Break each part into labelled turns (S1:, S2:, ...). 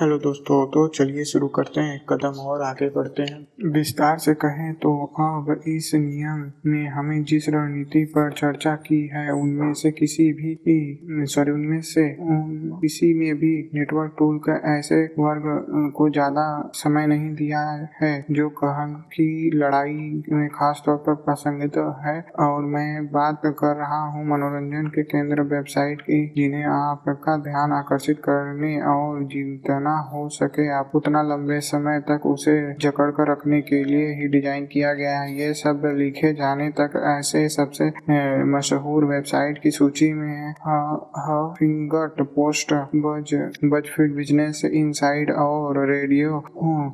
S1: Hello दोस्तों तो चलिए शुरू करते हैं एक कदम और आगे बढ़ते हैं। विस्तार से कहें तो अब इस नियम ने हमें जिस रणनीति पर चर्चा की है उनमें से किसी भी सॉरी उनमें से उन, किसी में भी नेटवर्क टूल का ऐसे वर्ग को ज़्यादा समय नहीं दिया है जो कहन की लड़ाई में खास तौर पर प्रासंगिक है। और मैं बात कर रहा हूँ मनोरंजन के केंद्र वेबसाइट की जिन्हें आपका ध्यान आकर्षित करने और जितना हो सके। आप उतना लंबे समय तक उसे जकड़ कर रखने के लिए ही डिज़ाइन किया गया है। ये शब्द लिखे जाने तक ऐसे सबसे मशहूर वेबसाइट की सूची में है। फिंगट post, buzz, BuzzFeed, business, inside और रेडियो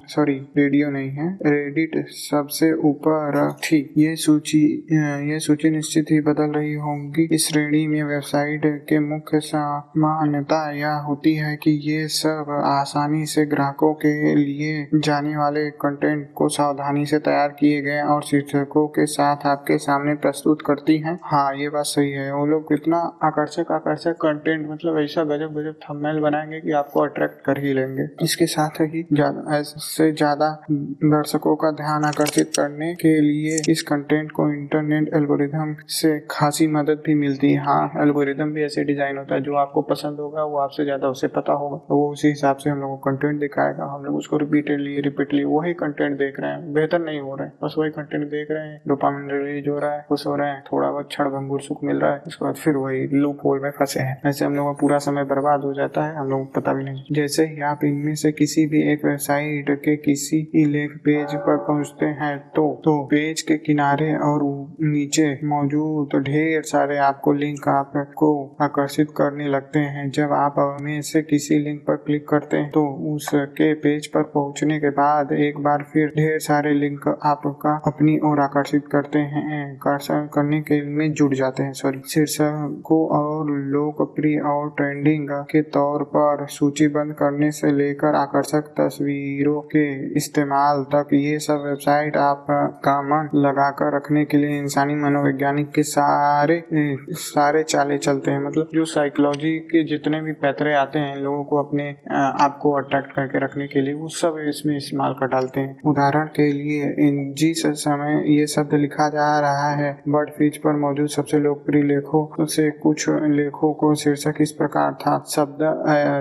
S1: सॉरी, रेडियो नहीं है, रेडिट सबसे ऊपर थी। ये सूची ये सूची निश्चित ही बदल रही होगी। इस श्रेणी में वेबसाइट के मुख्य सामान्यता यह होती है कि ये सब आसानी से ग्राहकों के लिए जाने वाले कंटेंट को सावधानी से तैयार किए गए और शीर्षकों के साथ आपके सामने प्रस्तुत करती हैं। हाँ ये बात सही है। वो लोग कितना आकर्षक आकर्षक कंटेंट मतलब ऐसा गजब गजब थंबनेल बनाएँगे कि आपको अट्रैक्ट कर ही लेंगे। इसके साथ ही ऐसे ज़्यादा दर्शकों का ध्यान आकर्षित करने के लिए इस कंटेंट को इंटरनेट एल्गोरिथम से खासी मदद भी मिलती है। हाँ एल्गोरिथम भी ऐसे डिज़ाइन होता है जो आपको पसंद होगा, वो आपसे ज़्यादा उसे पता होगा। वो उसी हिसाब से हम लोग को कंटेंट दिखाएगा, हम लोग उसको रिपीटेडली रिपीटली वही कंटेंट देख रहे हैं। बेहतर नहीं हो रहे बस वही कंटेंट देख रहे हैं। डोपामिन रिलीज़ हो रहा है, खुश हो रहे हैं। थोड़ा बहुत क्षण भंगुर सुख मिल रहा है, उसके बाद फिर वही लूप होल में फंसे हैं। ऐसे हम लोग का पूरा समय बर्बाद हो जाता है, हम लोग पता भी नहीं जैसे ही आप इनमें से किसी भी एक वेबसाइट के किसी लेख पेज पर पहुँचते हैं तो तो पेज के किनारे और नीचे मौजूद ढेर सारे आपको लिंक आपको आकर्षित करने लगते हैं। जब आप में से किसी लिंक पर क्लिक करते हैं तो उसके पेज पर पहुँचने के बाद एक बार फिर ढेर सारे लिंक आपका अपनी ओर आकर्षित करते हैं, आकर्षण करने के में जुड़ जाते हैं सॉरी शीर्षकों और लोकप्रिय और ट्रेंडिंग के तौर पर सूचीबद्ध करने से लेकर आकर्षक तस्वीरों के इस्तेमाल तक ये सब वेबसाइट आप आपका मन लगाकर रखने के लिए इंसानी मनोवैज्ञानिक के सारे सारे चाले चलते हैं। मतलब जो साइकोलॉजी के जितने भी पैतरे आते हैं, लोगों को अपने आपको अट्रैक्ट करके रखने के लिए, वो सब इसमें इस्तेमाल कर डालते हैं। उदाहरण के लिए, इन जिस समय ये शब्द लिखा जा रहा है। बर्ड फीच पर मौजूद सबसे लोकप्रिय लेखों से कुछ लेखों को शीर्षक इस प्रकार था। शब्द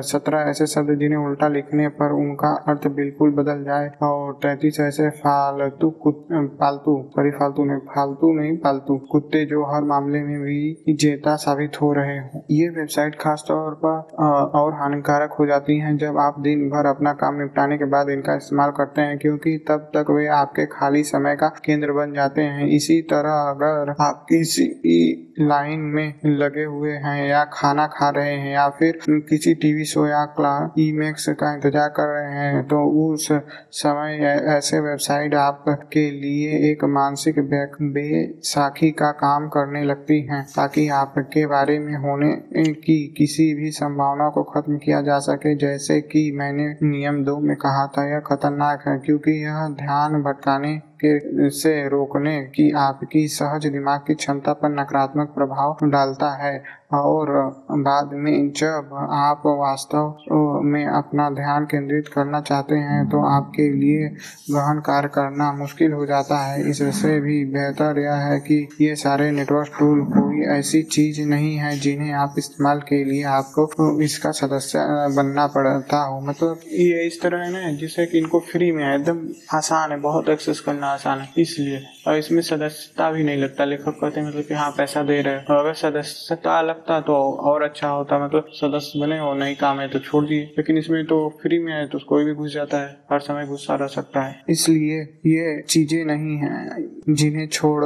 S1: सत्रह ऐसे शब्द जिन्हें उल्टा लिखने पर उनका अर्थ बिल्कुल बदल जाए और तैतीस ऐसे फालतू पालतू सॉरी फालतू नहीं फालतू नहीं, पालतू कुत्ते जो हर मामले में भी जेता साबित हो रहे हो। ये वेबसाइट खास तौर पर और हानिकारक हो जाती हैं जब आप दिन भर अपना काम निपटाने के बाद इनका इस्तेमाल करते हैं, क्योंकि तब तक वे आपके खाली समय का केंद्र बन जाते हैं। इसी तरह अगर आप किसी लाइन में लगे हुए हैं या खाना खा रहे हैं या फिर किसी टीवी शो या ई मैक्स का इंतज़ार कर रहे हैं तो उस समय ऐसे वेबसाइट आपके लिए एक मानसिक बेसाखी का काम करने लगती हैं, ताकि आपके बारे में होने की किसी भी संभावना को खत्म किया जा सके, जैसे कि मैंने नियम दो में कहा था यह खतरनाक है क्योंकि यह ध्यान भटकाने के से रोकने की आपकी सहज दिमाग की क्षमता पर नकारात्मक प्रभाव डालता है। और बाद में जब आप वास्तव में अपना ध्यान केंद्रित करना चाहते हैं तो आपके लिए गहन कार्य करना मुश्किल हो जाता है। इससे भी बेहतर यह है कि ये सारे नेटवर्क टूल कोई ऐसी चीज़ नहीं है जिन्हें आप इस्तेमाल के लिए आपको इसका सदस्य बनना पड़ता हो। मतलब ये इस तरह है ना, जिससे कि इनको फ्री में एकदम आसान है, बहुत एक्सेस करना आसान है। इसलिए और इसमें सदस्यता भी नहीं लगता। लेखक कहते हैं मतलब कि हाँ पैसा दे रहे हो। अगर सदस्यता लगता तो और अच्छा होता। मतलब सदस्य बने और नहीं काम है तो छोड़ दिए। लेकिन इसमें तो फ्री में है तो कोई भी घुस जाता है। हर समय गुस्सा रह सकता है। इसलिए ये चीज़ें नहीं है। जिन्हें छोड़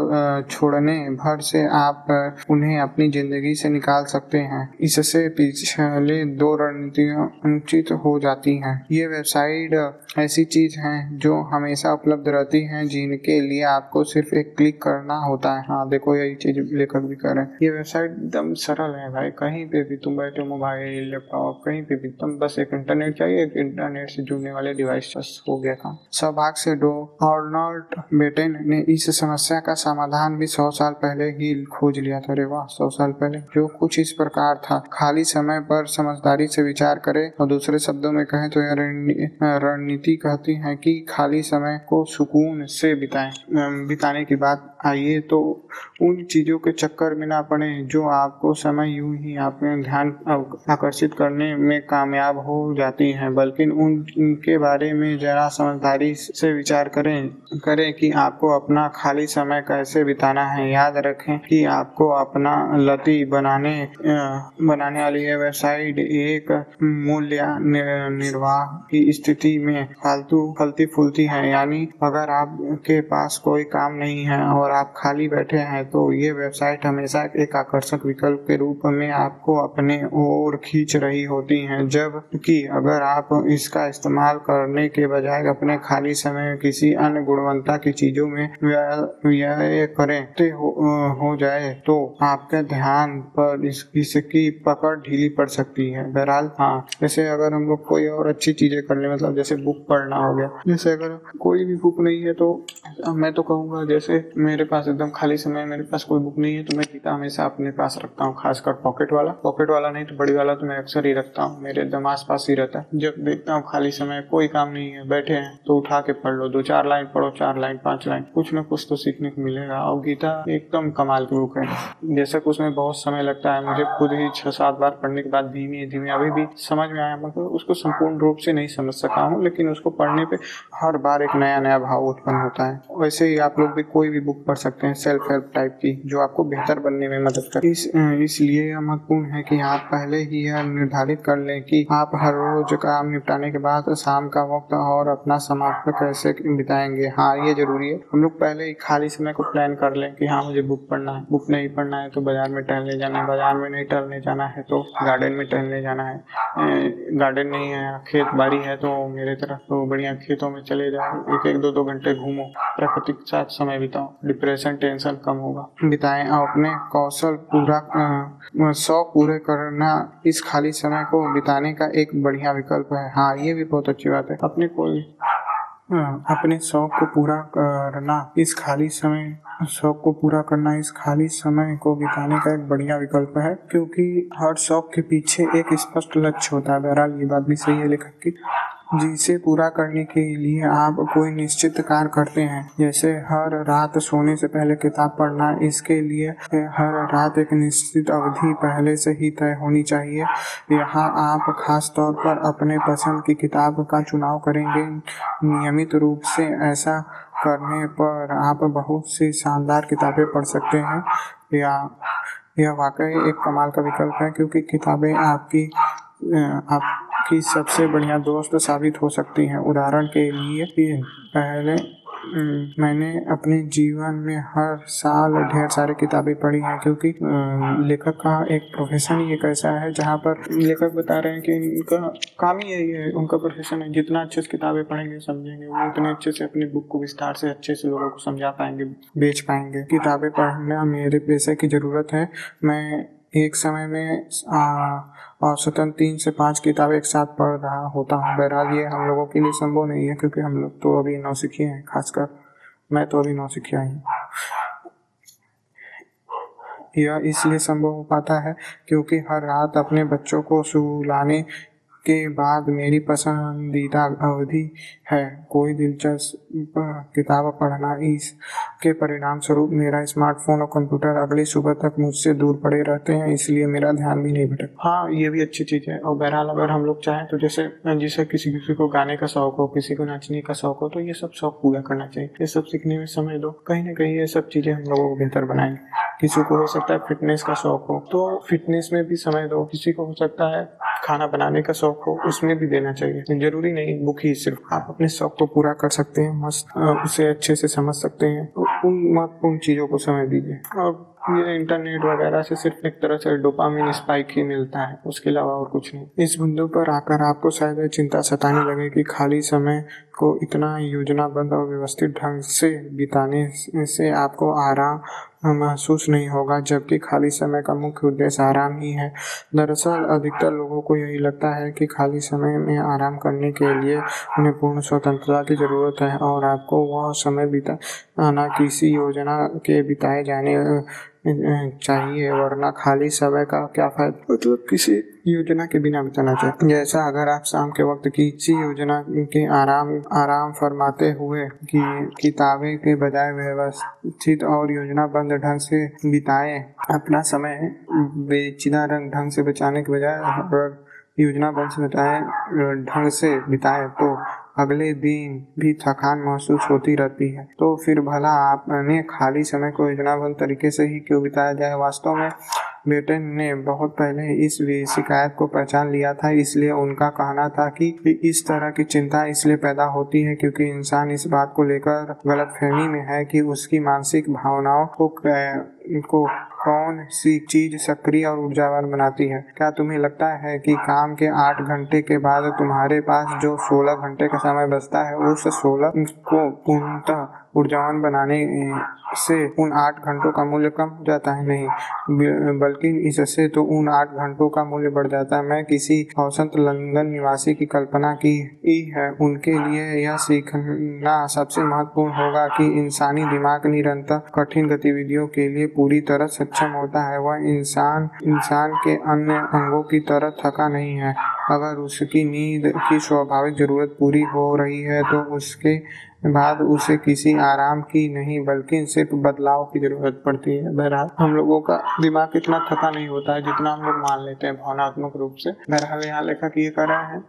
S1: छोड़ने, भर से आप उन्हें अपनी ज़िंदगी से निकाल सकते हैं। इससे पिछले दो रणनीतियाँ अनुचित हो जाती हैं। ये वेबसाइट ऐसी चीज़ है जो हमेशा उपलब्ध रहती है, जिनके लिए आपको सिर्फ़ एक क्लिक करना होता है। हाँ देखो, यही चीज़ लेखक भी कर ये वेबसाइट एकदम सरल है भाई। कहीं पे भी तुम बैठे मोबाइल, लैपटॉप, कहीं पे भी, तुम बस एक इंटरनेट चाहिए, एक इंटरनेट से जुड़ने वाले डिवाइस हो गया था सौभाग्य से डो अर्नल्ड बेटेन ने इस समस्या का समाधान भी सौ साल पहले ही खोज लिया था। अरे वाह, सौ साल पहले? जो कुछ इस प्रकार था। खाली समय पर समझदारी से विचार करे और दूसरे शब्दों में कहें तो यह रणनीति कहती है कि खाली समय को सुकून से बिताएँ। बिताने की बात आइए तो उन चीज़ों के चक्कर में ना पड़े जो आपको समय यूँ ही आपने ध्यान आकर्षित करने में कामयाब हो जाती हैं, बल्कि उन, उनके बारे में जरा समझदारी से विचार करें करें कि आपको अपना खाली समय कैसे बिताना है, याद रखें कि आपको अपना लती बनाने बनाने वाली वेबसाइट। एक मूल्य निर्वाह की स्थिति में फालतू फलती फूलती है, यानी अगर आपके पास कोई काम नहीं है और आप खाली बैठे हैं तो ये वेबसाइट हमेशा एक आकर्षक विकल्प के रूप में आपको अपने ओर खींच रही होती हैं। जबकि अगर आप इसका इस्तेमाल करने के बजाय अपने खाली समय में किसी अन्य गुणवत्ता की चीज़ों में करें हो, हो जाए तो आपके ध्यान पर इस, इसकी पकड़ ढीली पड़ सकती है। बहरहाल हाँ जैसे अगर हम लोग कोई और अच्छी चीज़ें कर ले मतलब जैसे बुक पढ़ना हो गया जैसे अगर कोई भी बुक नहीं है तो मैं तो कहूँगा जैसे मेरे पास एकदम खाली समय मेरे पास कोई बुक नहीं है तो मैं गीता हमेशा अपने पास रखता हूँ खासकर पॉकेट वाला। पॉकेट वाला नहीं तो बड़ी वाला तो मैं अक्सर ही रखता हूँ मेरे एकदम आस पास ही रहता है। जब देखता हूँ खाली समय कोई काम नहीं है बैठे हैं तो उठा के पढ़ लो दो चार लाइन पढ़ो चार लाइन पाँच लाइन कुछ ना कुछ तो सीखने को मिलेगा। और गीता, एकदम कमाल की बुक है। जैसे उसमें बहुत समय लगता है, मुझे खुद ही छह सात बार पढ़ने के बाद धीमे धीमे, अभी भी समझ में आया मतलब उसको संपूर्ण रूप से नहीं समझ सका हूँ, लेकिन उसको पढ़ने पे हर बार एक नया नया भाव उत्पन्न होता है। वैसे ही आप लोग भी कोई भी बुक पढ़ सकते हैं सेल्फ हेल्प टाइप की, जो आपको बेहतर बनने में मदद कर इस, इसलिए यह महत्वपूर्ण है कि आप पहले ही यह निर्धारित कर लें कि आप हर रोज काम निपटाने के बाद शाम का वक्त और अपना समाप्त कैसे बिताएँगे। हाँ ये ज़रूरी है। हम लोग पहले ही खाली समय को प्लान कर लें कि हाँ मुझे बुक पढ़ना है। बुक नहीं पढ़ना है तो बाज़ार में टहलने जाना है। बाज़ार में नहीं टहलने जाना है तो गार्डन में टहलने जाना है। गार्डन नहीं है, खेत बाड़ी है तो मेरे तरफ़ तो बढ़िया खेतों में चले जाओ। एक एक, दो दो घंटे घूमो। प्रकृति के साथ समय बिताओ। डिप्रेशन टेंशन कम होगा। बिताएँ और अपने कौशल पूरा शौक पूरे करना इस खाली समय को बिताने का एक बढ़िया विकल्प है। हाँ ये भी बहुत अच्छी बात है। अपने कोई अपने शौक को पूरा करना, इस खाली समय, शौक को पूरा करना, इस खाली समय को बिताने का एक बढ़िया विकल्प है, क्योंकि हर शौक के पीछे एक स्पष्ट लक्ष्य होता है। बहरहाल, ये बात भी सही है लेखक की। जिसे पूरा करने के लिए आप कोई निश्चित कार्य करते हैं। जैसे हर रात सोने से पहले किताब पढ़ना इसके लिए हर रात एक निश्चित अवधि पहले से ही तय होनी चाहिए। यहाँ आप खास तौर पर अपने पसंद की किताब का चुनाव करेंगे। नियमित रूप से ऐसा करने पर आप बहुत सी शानदार किताबें पढ़ सकते हैं। या यह वाकई एक कमाल का विकल्प है क्योंकि किताबें आपकी अ, आपकी सबसे बढ़िया दोस्त साबित हो सकती हैं। उदाहरण के लिए पहले मैंने अपने जीवन में हर साल ढेर सारी किताबें पढ़ी हैं क्योंकि लेखक का एक प्रोफेशन ही एक ऐसा है जहाँ पर लेखक बता रहे हैं कि इनका काम ही यही है उनका प्रोफेशन है। जितना अच्छे से किताबें पढ़ेंगे समझेंगे वो उतने अच्छे से अपनी बुक को विस्तार से अच्छे से लोगों को समझा पाएँगे बेच पाएँगे। किताबें पढ़ना मेरे पैसे की ज़रूरत है। मैं एक समय में आ, औसतन तीन से पाँच किताब एक साथ पढ़ रहा होता हूँ। बहरहाल, ये हम लोगों के लिए संभव नहीं है, क्योंकि हम लोग तो अभी नौसिखिए हैं, खासकर मैं तो अभी नौसिखिया ही हूँ। यह इसलिए संभव हो पाता है क्योंकि हर रात अपने बच्चों को सुलाने के बाद मेरी पसंदीदा अवधि है। कोई दिलचस्प किताब पढ़ना, इसके परिणाम स्वरूप मेरा स्मार्टफ़ोन और कंप्यूटर अगली सुबह तक मुझसे दूर पड़े रहते हैं, इसलिए मेरा ध्यान भी नहीं भटक हाँ ये भी अच्छी चीज़ है। और बहरहाल, अगर हम लोग चाहें तो जैसे जैसे किसी किसी को गाने का शौक हो, किसी को नाचने का शौक हो तो ये सब शौक पूरा करना चाहिए। ये सब सीखने में समय दो। कहीं ना कहीं ये सब चीज़ें हम लोगों को बेहतर बनाएँगे। किसी को हो सकता है फिटनेस का शौक हो तो फिटनेस में भी समय दो। किसी को हो सकता है खाना बनाने का शौक हो, उसमें भी देना चाहिए। ज़रूरी नहीं बुक ही सिर्फ़ आप अपने शौक को पूरा कर सकते हैं, मस्त उसे अच्छे से समझ सकते हैं। तो उन महत्वपूर्ण चीज़ों को समय दीजिए। और ये इंटरनेट वगैरह से सिर्फ़ एक तरह से डोपामिन स्पाइक ही मिलता है, उसके अलावा और कुछ नहीं। इस बिंदु पर आकर आपको शायद चिंता सताने लगे कि खाली समय को इतना योजनाबद्ध और व्यवस्थित ढंग से बिताने से आपको आराम महसूस नहीं होगा, जबकि खाली समय का मुख्य उद्देश्य आराम ही है। दरअसल अधिकतर लोगों को यही लगता है कि खाली समय में आराम करने के लिए उन्हें पूर्ण स्वतंत्रता की ज़रूरत है और आपको वह समय बिताना किसी योजना के बिताए जाने चाहिए, वरना खाली समय का क्या फ़ायदा? मतलब किसी योजना के बिना बिताना चाहिए जैसा अगर आप शाम के वक्त किसी योजना के आराम आराम फरमाते हुए कि किताबें के बजाय व्यवस्थित और योजनाबद्ध ढंग से बिताए, अपना समय बेचिना रंग ढंग से बचाने के बजाय योजनाबद्ध से बताए ढंग से बिताए तो अगले दिन भी थकान महसूस होती रहती है। तो फिर भला आपने खाली समय को योजनाबद्ध तरीके से ही क्यों बिताया जाए? वास्तव में बेटन ने बहुत पहले इस शिकायत को पहचान लिया था, इसलिए उनका कहना था कि इस तरह की चिंता इसलिए पैदा होती है क्योंकि इंसान इस बात को लेकर गलतफहमी में है कि उसकी मानसिक भावनाओं को को कौन सी चीज़ सक्रिय और ऊर्जावान बनाती है? क्या तुम्हें लगता है कि काम के आठ घंटे के बाद तुम्हारे पास जो सोलह घंटे का समय बचता है, उस सोलह को पूर्णतः ऊर्जावान बनाने से उन आठ घंटों का मूल्य कम हो जाता है? नहीं बल्कि इससे तो उन आठ घंटों का मूल्य बढ़ जाता है। मैं किसी औसत लंदन निवासी की कल्पना की है। उनके लिए यह सीखना सबसे महत्वपूर्ण होगा कि इंसानी दिमाग निरंतर कठिन गतिविधियों के लिए पूरी तरह सक्षम होता है। वह इंसान इंसान के अन्य अंगों की तरह थका नहीं है। अगर उसकी नींद की स्वाभाविक ज़रूरत पूरी हो रही है तो उसके बाद उसे किसी आराम की नहीं, बल्कि सिर्फ़ बदलाव की ज़रूरत पड़ती है। बहरहाल, हम लोगों का दिमाग इतना थका नहीं होता है जितना हम लोग मान लेते हैं भावनात्मक रूप से। बहरहाल, यहाँ लेखक ये कर रहे हैं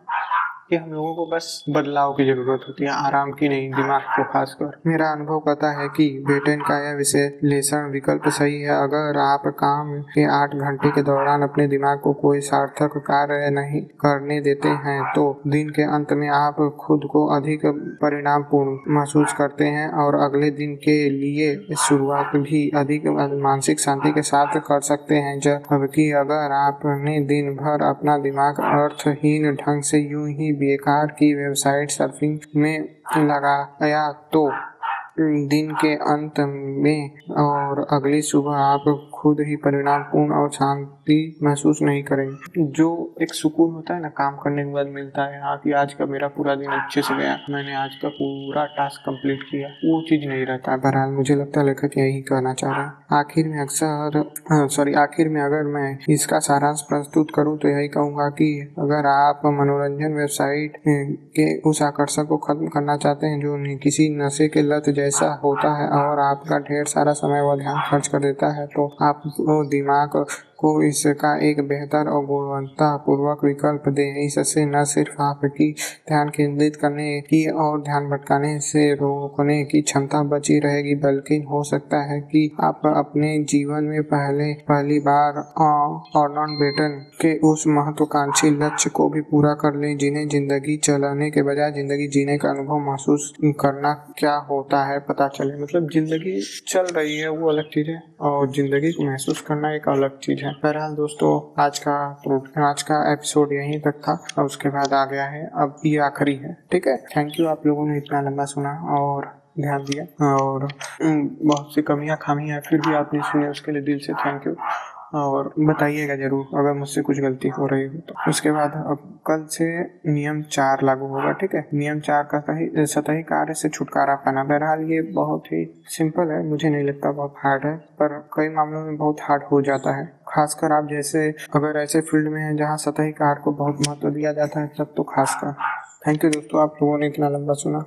S1: कि हम लोगों को बस बदलाव की ज़रूरत होती है, आराम की नहीं, दिमाग को खासकर। मेरा अनुभव कहता है कि बेटेन का यह विश्लेषण विकल्प सही है। अगर आप काम के आठ घंटे के दौरान अपने दिमाग को कोई सार्थक कार्य नहीं करने देते हैं तो दिन के अंत में आप खुद को अधिक परिणाम पूर्ण महसूस करते हैं और अगले दिन के लिए शुरुआत भी अधिक मानसिक शांति के साथ कर सकते हैं। जबकि अगर आपने दिन भर अपना दिमाग अर्थहीन ढंग से यूँ ही बेकार की वेबसाइट सर्फिंग में लगाया तो दिन के अंत में और अगली सुबह आप खुद ही परिणाम पूर्ण और शांति महसूस नहीं करेंगे। जो एक सुकून होता है ना काम करने के बाद मिलता है हाँ कि आज का मेरा पूरा दिन अच्छे से गया मैंने आज का पूरा टास्क कंप्लीट किया वो चीज़ नहीं रहता। है बहरहाल मुझे लगता है लेखक यही कहना चाह रहा है। आखिर में अक्सर सॉरी हाँ, आखिर में अगर मैं इसका सारांश प्रस्तुत करूँ तो यही कहूँगा कि अगर आप मनोरंजन वेबसाइट के उस आकर्षण को खत्म करना चाहते हैं जो किसी नशे के लत जैसा होता है और आपका ढेर सारा समय व ध्यान खर्च कर देता है तो आप दिमाग को इसका एक बेहतर और गुणवत्ता पूर्वक विकल्प दें। इससे न सिर्फ़ आपकी ध्यान केंद्रित करने की और ध्यान भटकाने से रोकने की क्षमता बची रहेगी, बल्कि हो सकता है कि आप अपने जीवन में पहले, पहली बार ऑर्डन बेटन के उस महत्वाकांक्षी लक्ष्य को भी पूरा कर लें, जिन्हें ज़िंदगी चलाने के बजाय ज़िंदगी जीने का अनुभव महसूस करना क्या होता है, पता चले। मतलब ज़िंदगी चल रही है, वो अलग चीज़ है, और ज़िंदगी को महसूस करना एक अलग चीज़ है है। बहरहाल दोस्तों, आज का आज का एपिसोड यहीं तक था और उसके बाद आ गया है, अब ये आखिरी है, ठीक है? थैंक यू आप लोगों ने इतना लंबा सुना और ध्यान दिया, और बहुत सी कमियाँ खामियाँ फिर भी आपने सुने, उसके लिए दिल से थैंक यू और बताइएगा ज़रूर, अगर मुझसे कुछ गलती हो रही हो तो। उसके बाद अब कल से नियम चार लागू होगा, ठीक है? नियम चार का सही, सतही कार्य से छुटकारा पाना। बहरहाल ये बहुत ही सिंपल है, मुझे नहीं लगता बहुत हार्ड है, पर कई मामलों में बहुत हार्ड हो जाता है। खासकर आप जैसे, अगर ऐसे फ़ील्ड में हैं जहाँ सतही कार्य को बहुत महत्व दिया जाता है, तब तो खासकर। थैंक यू दोस्तों, आप लोगों ने इतना लंबा सुना।